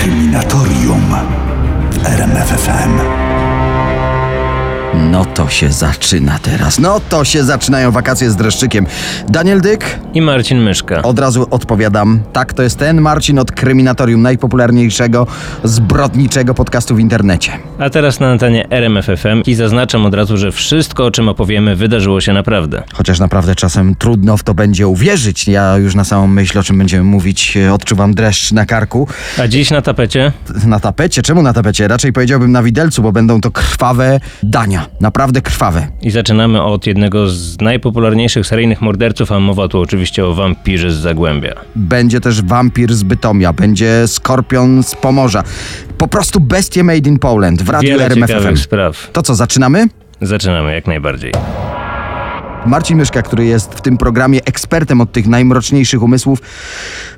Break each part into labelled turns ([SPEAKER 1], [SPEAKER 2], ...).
[SPEAKER 1] Kryminatorium w RMFFM.
[SPEAKER 2] No to się zaczyna teraz. No to się zaczynają wakacje z dreszczykiem. Daniel Dyk,
[SPEAKER 3] I Marcin Myszka.
[SPEAKER 2] od razu odpowiadam. Tak, to jest ten Marcin od Kryminatorium, najpopularniejszego zbrodniczego podcastu w internecie.
[SPEAKER 3] A teraz na antenie RMFFM i zaznaczam od razu, że wszystko, o czym opowiemy, wydarzyło się naprawdę.
[SPEAKER 2] Chociaż naprawdę czasem trudno w to będzie uwierzyć. Ja już na samą myśl, o czym będziemy mówić, e, odczuwam dreszcz na karku.
[SPEAKER 3] A dziś na tapecie
[SPEAKER 2] Na tapecie? Czemu na tapecie? Raczej powiedziałbym na widelcu, bo będą to krwawe dania. Naprawdę krwawe.
[SPEAKER 3] i zaczynamy od jednego z najpopularniejszych seryjnych morderców, a mowa tu oczywiście o wampirze z Zagłębia.
[SPEAKER 2] Będzie też wampir z Bytomia, będzie skorpion z Pomorza. Po prostu bestie made in Poland w radiu
[SPEAKER 3] Wiele spraw.
[SPEAKER 2] To co, zaczynamy?
[SPEAKER 3] Zaczynamy jak najbardziej.
[SPEAKER 2] Marcin Myszka, który jest w tym programie ekspertem od tych najmroczniejszych umysłów,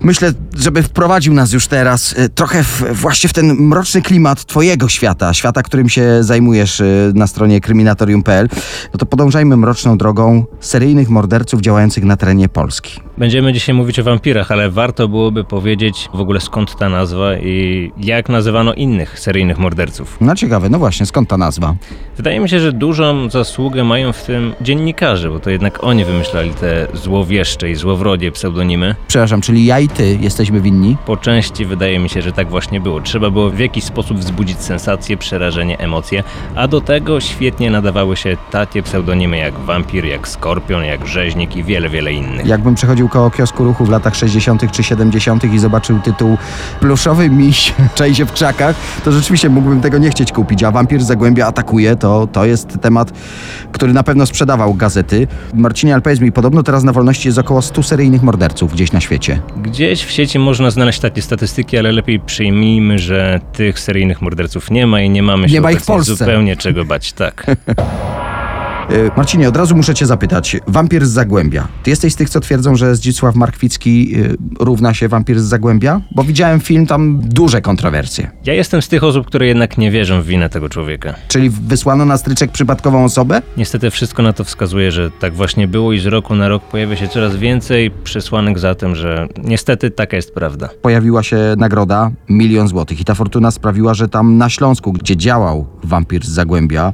[SPEAKER 2] myślę, żeby wprowadził nas już teraz e, trochę w, właśnie w ten mroczny klimat twojego świata, świata, którym się zajmujesz e, na stronie kryminatorium.pl, no to podążajmy mroczną drogą seryjnych morderców działających na terenie Polski.
[SPEAKER 3] Będziemy dzisiaj mówić o wampirach, ale warto byłoby powiedzieć w ogóle skąd ta nazwa i jak nazywano innych seryjnych morderców.
[SPEAKER 2] No ciekawe, no właśnie, skąd ta nazwa?
[SPEAKER 3] Wydaje mi się, że dużą zasługę mają w tym dziennikarze, bo to jednak oni wymyślali te złowieszcze i złowrodzie pseudonimy.
[SPEAKER 2] Przepraszam, czyli ja i ty jesteśmy winni?
[SPEAKER 3] Po części wydaje mi się, że tak właśnie było. Trzeba było w jakiś sposób wzbudzić sensację, przerażenie, emocje, a do tego świetnie nadawały się takie pseudonimy jak wampir, jak skorpion, jak rzeźnik i wiele, wiele innych.
[SPEAKER 2] Jakbym przechodził koło kiosku ruchu w latach 60. czy 70. i zobaczył tytuł Pluszowy miś czai się w krzakach, to rzeczywiście mógłbym tego nie chcieć kupić, a wampir Zagłębia atakuje, to, to jest temat, który na pewno sprzedawał gazety. Marcinie, ale powiedz mi, podobno teraz na wolności jest około 100 seryjnych morderców gdzieś na świecie.
[SPEAKER 3] Gdzieś w sieci można znaleźć takie statystyki, ale lepiej przyjmijmy, że tych seryjnych morderców nie ma i nie mamy się
[SPEAKER 2] Nie ma ich w Polsce.
[SPEAKER 3] zupełnie czego bać. Tak.
[SPEAKER 2] E, Marcinie, od razu muszę cię zapytać. Wampir z Zagłębia. Ty jesteś z tych, co twierdzą, że Zdzisław Markwicki e, równa się wampir z Zagłębia? Bo widziałem film, tam duże kontrowersje.
[SPEAKER 3] Ja jestem z tych osób, które jednak nie wierzą w winę tego człowieka.
[SPEAKER 2] Czyli wysłano na stryczek przypadkową osobę?
[SPEAKER 3] Niestety wszystko na to wskazuje, że tak właśnie było i z roku na rok pojawia się coraz więcej przesłanek za tym, że niestety taka jest prawda.
[SPEAKER 2] pojawiła się nagroda milion złotych i ta fortuna sprawiła, że tam na Śląsku, gdzie działał wampir z Zagłębia,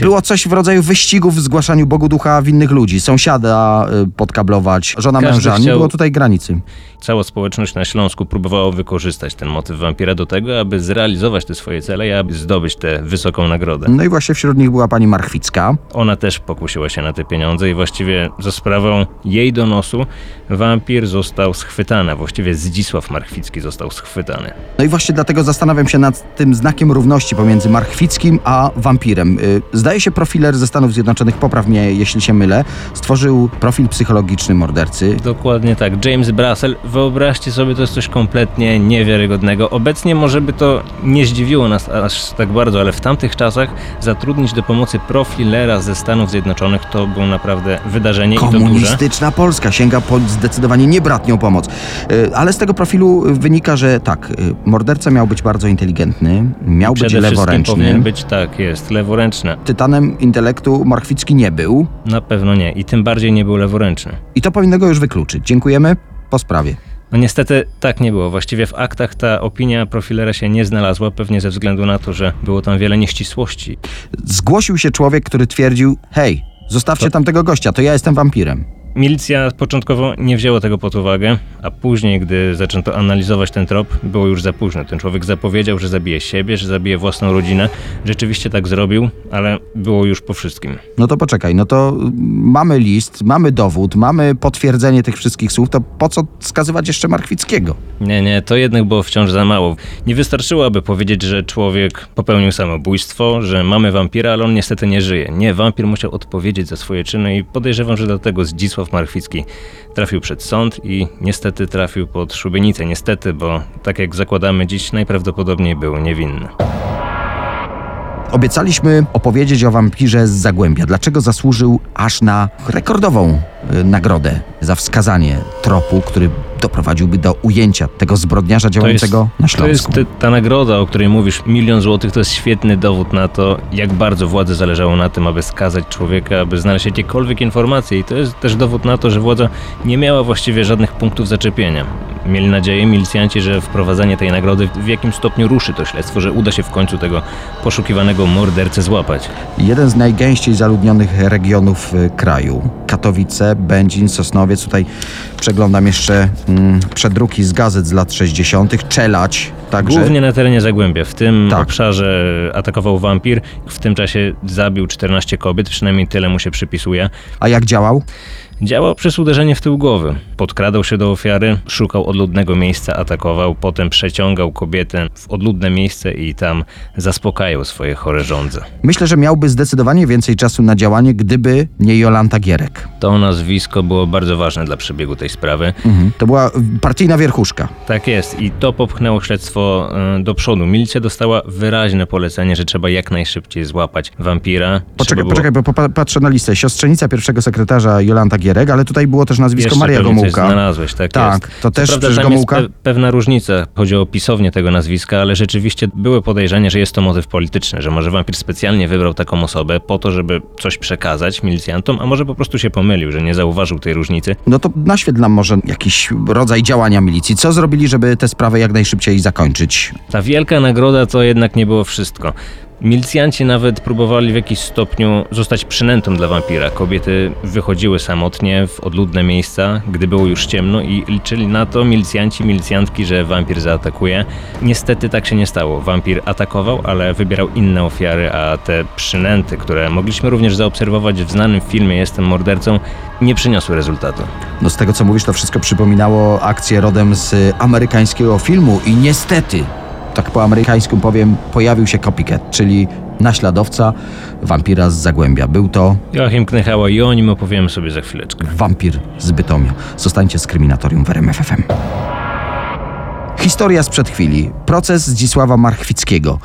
[SPEAKER 2] było coś w rodzaju wyścigów w zgłaszaniu Bogu ducha winnych ludzi. Sąsiada y, podkablować, żona
[SPEAKER 3] Każdy
[SPEAKER 2] męża. Nie
[SPEAKER 3] chciał-
[SPEAKER 2] było tutaj granicy.
[SPEAKER 3] Cała społeczność na Śląsku próbowała wykorzystać ten motyw wampira do tego, aby zrealizować te swoje cele i aby zdobyć tę wysoką nagrodę.
[SPEAKER 2] No i właśnie wśród nich była pani Marchwicka.
[SPEAKER 3] Ona też pokusiła się na te pieniądze i właściwie za sprawą jej donosu wampir został schwytany, właściwie Zdzisław Marchwicki został schwytany.
[SPEAKER 2] No i właśnie dlatego zastanawiam się nad tym znakiem równości pomiędzy Marchwickim a wampirem. Y, Zdaje się profiler ze Stanów Zjednoczonych, popraw mnie jeśli się mylę, stworzył profil psychologiczny mordercy.
[SPEAKER 3] Dokładnie tak. James Brassel, wyobraźcie sobie, to jest coś kompletnie niewiarygodnego. Obecnie może by to nie zdziwiło nas aż tak bardzo, ale w tamtych czasach zatrudnić do pomocy profilera ze Stanów Zjednoczonych to było naprawdę wydarzenie.
[SPEAKER 2] Komunistyczna Polska sięga po zdecydowanie niebratnią pomoc. Y, Ale z tego profilu wynika, że tak, y, morderca miał być bardzo inteligentny, miał być leworęczny.
[SPEAKER 3] powinien być, tak jest, leworęczny.
[SPEAKER 2] Tytanem intelektu Marchwicki nie był
[SPEAKER 3] Na pewno nie i tym bardziej nie był leworęczny.
[SPEAKER 2] i to powinno go już wykluczyć. Dziękujemy. Po sprawie.
[SPEAKER 3] No niestety tak nie było. Właściwie w aktach ta opinia profilera się nie znalazła, pewnie ze względu na to, że było tam wiele nieścisłości.
[SPEAKER 2] Zgłosił się człowiek, który twierdził: Hej, zostawcie
[SPEAKER 3] To-
[SPEAKER 2] tamtego gościa, to ja jestem wampirem.
[SPEAKER 3] Milicja początkowo nie wzięła tego pod uwagę, a później, gdy zaczęto analizować ten trop, było już za późno. Ten człowiek zapowiedział, że zabije siebie, że zabije własną rodzinę. Rzeczywiście tak zrobił, ale było już po wszystkim.
[SPEAKER 2] No to poczekaj, no to y, mamy list, mamy dowód, mamy potwierdzenie tych wszystkich słów, to po co skazywać jeszcze Marchwickiego?
[SPEAKER 3] Nie, nie, to jednak było wciąż za mało. Nie wystarczyło, aby powiedzieć, że człowiek popełnił samobójstwo, że mamy wampira, ale on niestety nie żyje. Nie, wampir musiał odpowiedzieć za swoje czyny i podejrzewam, że dlatego Zdzisław Marchwicki trafił przed sąd i niestety trafił pod szubienicę. Niestety, bo tak jak zakładamy dziś, najprawdopodobniej był niewinny.
[SPEAKER 2] Obiecaliśmy opowiedzieć o wampirze z Zagłębia. Dlaczego zasłużył aż na rekordową nagrodę za wskazanie tropu, który doprowadziłby do ujęcia tego zbrodniarza działającego na
[SPEAKER 3] to jest
[SPEAKER 2] Śląsku.
[SPEAKER 3] ta nagroda, o której mówisz, milion złotych, to jest świetny dowód na to, jak bardzo władzy zależało na tym, aby skazać człowieka, aby znaleźć jakiekolwiek informacje. I to jest też dowód na to, że władza nie miała właściwie żadnych punktów zaczepienia. Mieli nadzieję milicjanci, że wprowadzenie tej nagrody w jakim stopniu ruszy to śledztwo, że uda się w końcu tego poszukiwanego mordercę złapać.
[SPEAKER 2] Jeden z najgęściej zaludnionych regionów y, kraju. Katowice, Będzin, Sosnowiec. Tutaj przeglądam jeszcze mm, przedruki z gazet z lat 60. Czelać także.
[SPEAKER 3] Głównie na terenie Zagłębia. W tym
[SPEAKER 2] Tak.
[SPEAKER 3] obszarze atakował wampir. W tym czasie zabił 14 kobiet, przynajmniej tyle mu się przypisuje.
[SPEAKER 2] A jak działał?
[SPEAKER 3] Działał przez uderzenie w tył głowy. Podkradał się do ofiary, szukał odludnego miejsca, atakował, potem przeciągał kobietę w odludne miejsce i tam zaspokajał swoje chore żądze.
[SPEAKER 2] Myślę, że miałby zdecydowanie więcej czasu na działanie, gdyby nie Jolanta Gierek.
[SPEAKER 3] To nazwisko było bardzo ważne dla przebiegu tej sprawy.
[SPEAKER 2] Mhm. To była y, partyjna wierchuszka.
[SPEAKER 3] Tak jest i to popchnęło śledztwo e, do przodu. Milicja dostała wyraźne polecenie, że trzeba jak najszybciej złapać wampira.
[SPEAKER 2] Poczekaj,
[SPEAKER 3] było-
[SPEAKER 2] poczekaj, bo popa- patrzę na listę. Siostrzenica pierwszego sekretarza Jolanta Gierek, ale tutaj było też nazwisko
[SPEAKER 3] Jeszcze
[SPEAKER 2] Maria Gomułka.
[SPEAKER 3] znalazłeś, tak,
[SPEAKER 2] Tak,
[SPEAKER 3] jest.
[SPEAKER 2] to też
[SPEAKER 3] prawda,
[SPEAKER 2] przecież Gomułka-
[SPEAKER 3] pe- pewna różnica. Chodzi o pisownię tego nazwiska, ale rzeczywiście były podejrzenie, że jest to motyw polityczny, że może wampir specjalnie wybrał taką osobę po to, żeby coś przekazać milicjantom, a może po prostu się pomylił, że nie zauważył tej różnicy.
[SPEAKER 2] No to naświetl nam może jakiś rodzaj działania milicji. Co zrobili, żeby tę sprawę jak najszybciej zakończyć?
[SPEAKER 3] Ta wielka nagroda to jednak nie było wszystko. Milicjanci nawet próbowali w jakiś stopniu zostać przynętą dla wampira. Kobiety wychodziły samotnie w odludne miejsca, gdy było już ciemno i liczyli na to milicjanci, milicjantki, że wampir zaatakuje. Niestety tak się nie stało. Wampir atakował, ale wybierał inne ofiary, a te przynęty, które mogliśmy również zaobserwować w znanym filmie Jestem mordercą, nie przyniosły rezultatu.
[SPEAKER 2] No z tego co mówisz, to wszystko przypominało akcję rodem z amerykańskiego filmu i niestety, tak po amerykańsku powiem, pojawił się copycat, czyli naśladowca wampira z Zagłębia. Był to
[SPEAKER 3] Joachim Knychała i o nim opowiemy sobie za chwileczkę.
[SPEAKER 2] wampir z Bytomia. Zostańcie z kryminatorium w RMF FM. Historia sprzed chwili. Proces Zdzisława Marchwickiego.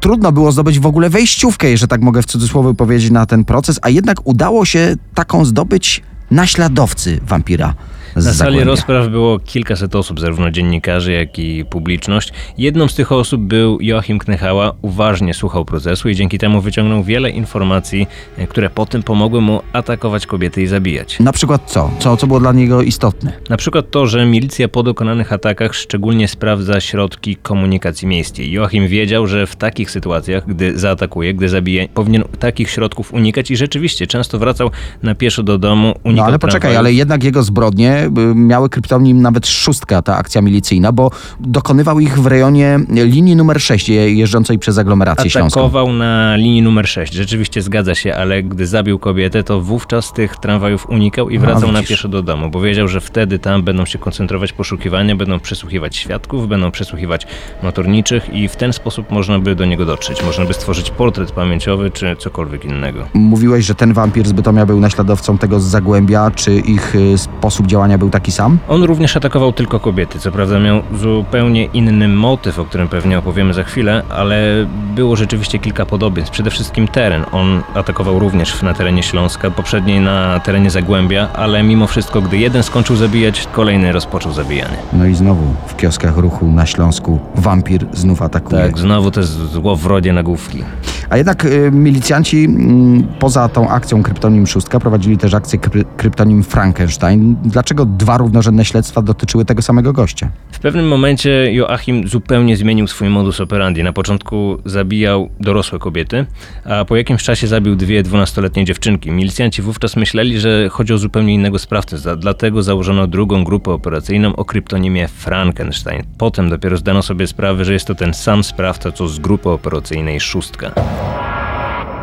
[SPEAKER 2] Trudno było zdobyć w ogóle wejściówkę, że tak mogę w cudzysłowie powiedzieć, na ten proces, a jednak udało się taką zdobyć naśladowcy wampira
[SPEAKER 3] Na sali
[SPEAKER 2] Zagłębia.
[SPEAKER 3] rozpraw było kilkaset osób, zarówno dziennikarzy, jak i publiczność. Jedną z tych osób był Joachim Knychała, uważnie słuchał procesu i dzięki temu wyciągnął wiele informacji, e, które potem pomogły mu atakować kobiety i zabijać.
[SPEAKER 2] Na przykład co? co? Co było dla niego istotne?
[SPEAKER 3] Na przykład to, że milicja po dokonanych atakach szczególnie sprawdza środki komunikacji miejskiej. Joachim wiedział, że w takich sytuacjach, gdy zaatakuje, gdy zabije, powinien takich środków unikać i rzeczywiście często wracał na pieszo do domu, unikał
[SPEAKER 2] No ale poczekaj,
[SPEAKER 3] tramwajów.
[SPEAKER 2] ale jednak jego zbrodnie y, miały kryptonim nawet szóstka, ta akcja milicyjna, bo dokonywał ich w rejonie linii numer 6 je- jeżdżącej przez aglomerację śląską.
[SPEAKER 3] Atakował na linii numer 6. Rzeczywiście zgadza się, ale gdy zabił kobietę, to wówczas tych tramwajów unikał i
[SPEAKER 2] A,
[SPEAKER 3] wracał na
[SPEAKER 2] widzisz.
[SPEAKER 3] pieszo do domu, bo wiedział, że wtedy tam będą się koncentrować poszukiwania, będą przesłuchiwać świadków, będą przesłuchiwać motorniczych i w ten sposób można by do niego dotrzeć. Można by stworzyć portret pamięciowy czy cokolwiek innego.
[SPEAKER 2] Mówiłeś, że ten wampir z Bytomia był naśladowcą tego z Zagłębia. Czy ich y, sposób działania był taki sam?
[SPEAKER 3] On również atakował tylko kobiety. Co prawda miał zupełnie inny motyw, o którym pewnie opowiemy za chwilę, ale było rzeczywiście kilka podobieństw. Przede wszystkim teren. On atakował również na terenie Śląska, poprzedniej na terenie Zagłębia, ale mimo wszystko, gdy jeden skończył zabijać, kolejny rozpoczął zabijanie.
[SPEAKER 2] No i znowu w kioskach ruchu na Śląsku wampir znów atakuje.
[SPEAKER 3] Tak, znowu to jest zło nagłówki.
[SPEAKER 2] A jednak y, milicjanci mm, poza tą akcją Kryptonim Szóstka prowadzili też akcję kry, Kryptonim Frankenstein. Dlaczego dwa równorzędne śledztwa dotyczyły tego samego gościa?
[SPEAKER 3] W pewnym momencie Joachim zupełnie zmienił swój modus operandi. Na początku zabijał dorosłe kobiety, a po jakimś czasie zabił dwie dwunastoletnie dziewczynki. Milicjanci wówczas myśleli, że chodzi o zupełnie innego sprawcę, dlatego założono drugą grupę operacyjną o kryptonimie Frankenstein. Potem dopiero zdano sobie sprawę, że jest to ten sam sprawca, co z grupy operacyjnej Szóstka.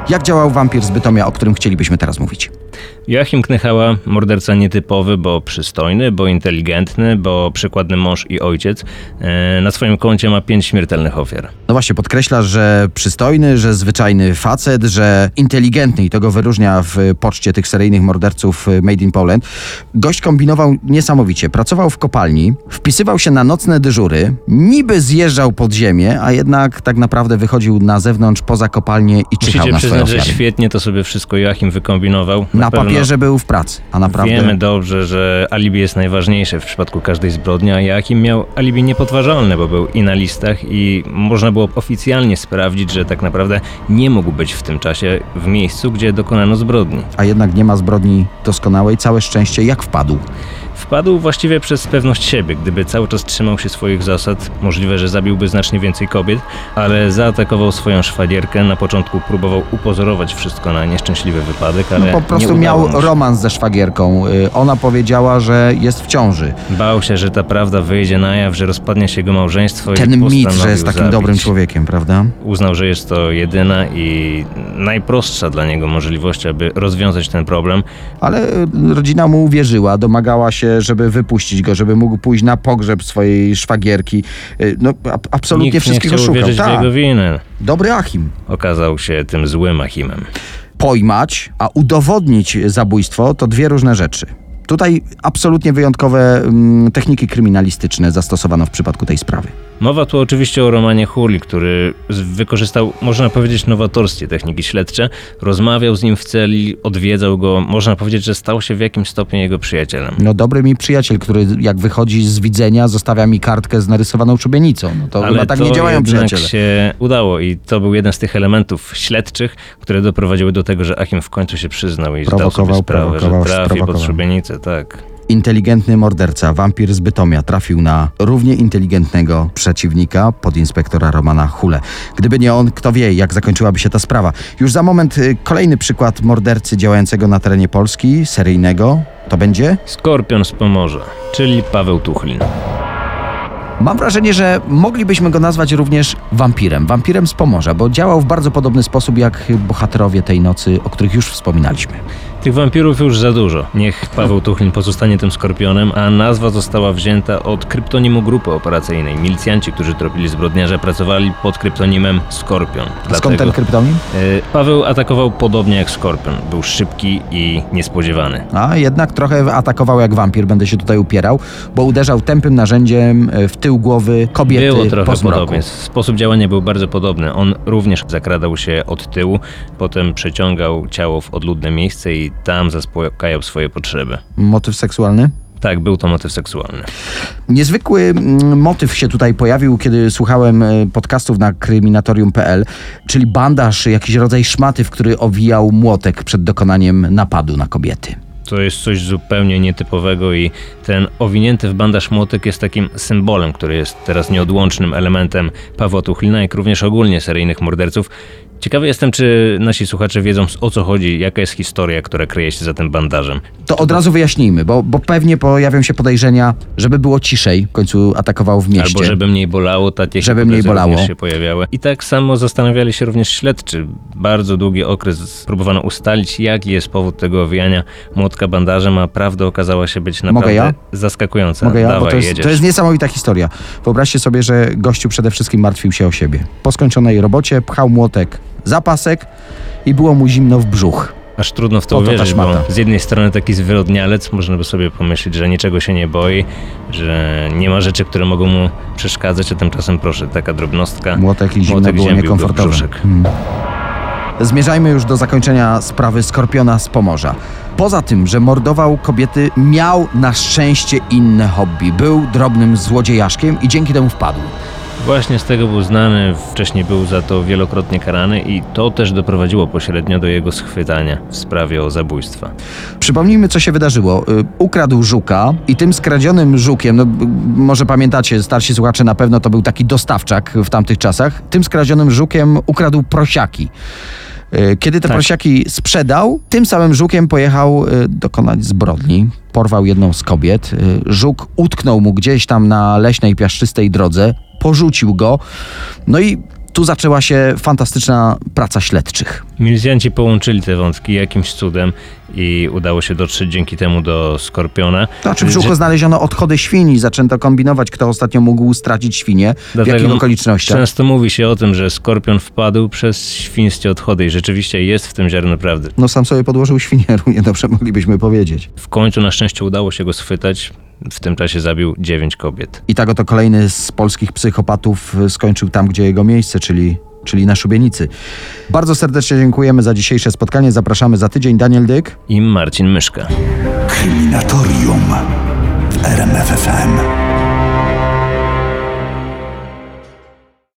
[SPEAKER 2] Jak działał wampir z Bytomia, o którym chcielibyśmy teraz mówić?
[SPEAKER 3] Joachim Knychała, morderca nietypowy, bo przystojny, bo inteligentny, bo przykładny mąż i ojciec. E, Na swoim koncie ma pięć śmiertelnych ofiar.
[SPEAKER 2] No właśnie, podkreślasz, że przystojny, że zwyczajny facet, że inteligentny i to go wyróżnia w poczcie tych seryjnych morderców y, Made in Poland. Gość kombinował niesamowicie. Pracował w kopalni, wpisywał się na nocne dyżury, niby zjeżdżał pod ziemię, a jednak tak naprawdę wychodził na zewnątrz poza kopalnię i czyhał
[SPEAKER 3] Musicie
[SPEAKER 2] na swoje
[SPEAKER 3] przyznać, że świetnie to sobie wszystko Joachim wykombinował.
[SPEAKER 2] Na
[SPEAKER 3] pewno
[SPEAKER 2] papierze był w pracy, a naprawdę...
[SPEAKER 3] Wiemy dobrze, że alibi jest najważniejsze w przypadku każdej zbrodni, a Joachim miał alibi niepodważalne, bo był i na listach i można było oficjalnie sprawdzić, że tak naprawdę nie mógł być w tym czasie w miejscu, gdzie dokonano zbrodni.
[SPEAKER 2] A jednak nie ma zbrodni doskonałej. Całe szczęście, jak wpadł.
[SPEAKER 3] Wpadł właściwie przez pewność siebie. Gdyby cały czas trzymał się swoich zasad, możliwe, że zabiłby znacznie więcej kobiet, ale zaatakował swoją szwagierkę. Na początku próbował upozorować wszystko na nieszczęśliwy wypadek, ale
[SPEAKER 2] No po prostu miał romans ze szwagierką. Y, Ona powiedziała, że jest w ciąży.
[SPEAKER 3] Bał się, że ta prawda wyjdzie na jaw, że rozpadnie się jego małżeństwo i
[SPEAKER 2] Ten mit,
[SPEAKER 3] postanowił
[SPEAKER 2] że jest takim
[SPEAKER 3] zabić.
[SPEAKER 2] dobrym człowiekiem, prawda?
[SPEAKER 3] Uznał, że jest to jedyna i najprostsza dla niego możliwość, aby rozwiązać ten problem.
[SPEAKER 2] Ale y, rodzina mu uwierzyła, domagała się, żeby wypuścić go, żeby mógł pójść na pogrzeb swojej szwagierki. Y, No, absolutnie
[SPEAKER 3] Nikt nie
[SPEAKER 2] wszystkiego
[SPEAKER 3] chciał
[SPEAKER 2] szukał.
[SPEAKER 3] w
[SPEAKER 2] Tak.
[SPEAKER 3] jego winę.
[SPEAKER 2] Dobry Achim.
[SPEAKER 3] Okazał się tym złym Achimem.
[SPEAKER 2] Pojmać, a udowodnić zabójstwo to dwie różne rzeczy. Tutaj absolutnie wyjątkowe mm, techniki kryminalistyczne zastosowano w przypadku tej sprawy.
[SPEAKER 3] Mowa tu oczywiście o Romanie Huli, który wykorzystał, można powiedzieć, nowatorskie techniki śledcze. Rozmawiał z nim w celi, odwiedzał go. Można powiedzieć, że stał się w jakimś stopniu jego przyjacielem.
[SPEAKER 2] No dobry mi przyjaciel, który jak wychodzi z widzenia, zostawia mi kartkę z narysowaną szubienicą. No to chyba tak nie działają przyjaciele.
[SPEAKER 3] się udało i to był jeden z tych elementów śledczych, które doprowadziły do tego, że Achim w końcu się przyznał i zdał sobie
[SPEAKER 2] Prowokował,
[SPEAKER 3] sprawę, że trafi pod
[SPEAKER 2] sprowokował.
[SPEAKER 3] Tak.
[SPEAKER 2] Inteligentny morderca, wampir z Bytomia, trafił na równie inteligentnego przeciwnika, podinspektora Romana Hule. Gdyby nie on, kto wie, jak zakończyłaby się ta sprawa. Już za moment y, kolejny przykład mordercy działającego na terenie Polski, seryjnego. To będzie?
[SPEAKER 3] Skorpion z Pomorza, czyli Paweł Tuchlin.
[SPEAKER 2] Mam wrażenie, że moglibyśmy go nazwać również wampirem. Wampirem z Pomorza, bo działał w bardzo podobny sposób jak bohaterowie tej nocy, o których już wspominaliśmy.
[SPEAKER 3] Tych wampirów już za dużo. Niech Paweł Tuchlin pozostanie tym skorpionem, a nazwa została wzięta od kryptonimu grupy operacyjnej. Milicjanci, którzy tropili zbrodniarza, pracowali pod kryptonimem Skorpion.
[SPEAKER 2] Skąd ten kryptonim?
[SPEAKER 3] Y, Paweł atakował podobnie jak Skorpion. Był szybki i niespodziewany.
[SPEAKER 2] A jednak trochę atakował jak wampir, będę się tutaj upierał, bo uderzał tępym narzędziem e, w tył głowy kobiety
[SPEAKER 3] Było trochę
[SPEAKER 2] po zmroku.
[SPEAKER 3] podobnie. Sposób działania był bardzo podobny. On również zakradał się od tyłu, potem przeciągał ciało w odludne miejsce i tam zaspokajał swoje potrzeby.
[SPEAKER 2] Motyw seksualny?
[SPEAKER 3] Tak, był to motyw seksualny.
[SPEAKER 2] Niezwykły mm, motyw się tutaj pojawił, kiedy słuchałem e, podcastów na kryminatorium.pl, czyli bandaż, jakiś rodzaj szmaty, w który owijał młotek przed dokonaniem napadu na kobiety.
[SPEAKER 3] To jest coś zupełnie nietypowego i ten owinięty w bandaż młotek jest takim symbolem, który jest teraz nieodłącznym elementem Pawła Tuchlina, jak również ogólnie seryjnych morderców. Ciekawy jestem, czy nasi słuchacze wiedzą o co chodzi, jaka jest historia, która kryje się za tym bandażem.
[SPEAKER 2] To od razu wyjaśnijmy, bo, bo pewnie pojawią się podejrzenia, żeby było ciszej, w końcu atakował w mieście.
[SPEAKER 3] Albo żeby mniej bolało, takie
[SPEAKER 2] Żeby mniej bolało.
[SPEAKER 3] się pojawiały. I tak samo zastanawiali się również śledczy. Bardzo długi okres próbowano ustalić, jaki jest powód tego owijania młotka bandażem, a prawda okazała się być naprawdę
[SPEAKER 2] ja?
[SPEAKER 3] zaskakująca.
[SPEAKER 2] Mogę ja?
[SPEAKER 3] Dawaj,
[SPEAKER 2] Bo to jest, to jest niesamowita historia. Wyobraźcie sobie, że gościu przede wszystkim martwił się o siebie. Po skończonej robocie pchał młotek za pasek i było mu zimno w brzuch.
[SPEAKER 3] Aż trudno w to
[SPEAKER 2] Oto
[SPEAKER 3] uwierzyć, bo z jednej strony taki zwyrodnialec, można by sobie pomyśleć, że niczego się nie boi, że nie ma rzeczy, które mogą mu przeszkadzać, a tymczasem proszę, taka drobnostka.
[SPEAKER 2] Młotek i zimno
[SPEAKER 3] młotek
[SPEAKER 2] było niekomfortowe. Zmierzajmy już do zakończenia sprawy Skorpiona z Pomorza. Poza tym, że mordował kobiety, miał na szczęście inne hobby. Był drobnym złodziejaszkiem i dzięki temu wpadł.
[SPEAKER 3] Właśnie z tego był znany, wcześniej był za to wielokrotnie karany i to też doprowadziło pośrednio do jego schwytania w sprawie o zabójstwa.
[SPEAKER 2] Przypomnijmy, co się wydarzyło. Y, Ukradł żuka i tym skradzionym żukiem, no, może pamiętacie, starsi słuchacze na pewno to był taki dostawczak w tamtych czasach, tym skradzionym żukiem ukradł prosiaki. Y, Kiedy te
[SPEAKER 3] Tak.
[SPEAKER 2] prosiaki sprzedał, tym samym żukiem pojechał y, dokonać zbrodni. Porwał jedną z kobiet. Y, Żuk utknął mu gdzieś tam na leśnej, piaszczystej drodze, porzucił go. No i tu zaczęła się fantastyczna praca śledczych.
[SPEAKER 3] Milicjanci połączyli te wątki jakimś cudem i udało się dotrzeć dzięki temu do Skorpiona.
[SPEAKER 2] Znaczy w
[SPEAKER 3] Że-
[SPEAKER 2] brzuchu znaleziono odchody świni, zaczęto kombinować, kto ostatnio mógł stracić świnię, w
[SPEAKER 3] Dlatego
[SPEAKER 2] jakich okolicznościach.
[SPEAKER 3] Często mówi się o tym, że Skorpion wpadł przez świńskie odchody i rzeczywiście jest w tym ziarno prawdy.
[SPEAKER 2] No sam sobie podłożył świnię, równie dobrze moglibyśmy powiedzieć.
[SPEAKER 3] W końcu na szczęście udało się go schwytać. W tym czasie zabił dziewięć kobiet.
[SPEAKER 2] I tak oto kolejny z polskich psychopatów y, skończył tam, gdzie jego miejsce, czyli, czyli na szubienicy. Bardzo serdecznie dziękujemy za dzisiejsze spotkanie. Zapraszamy za tydzień. Daniel Dyk.
[SPEAKER 3] I Marcin Myszka.
[SPEAKER 1] Kryminatorium w RMFFM.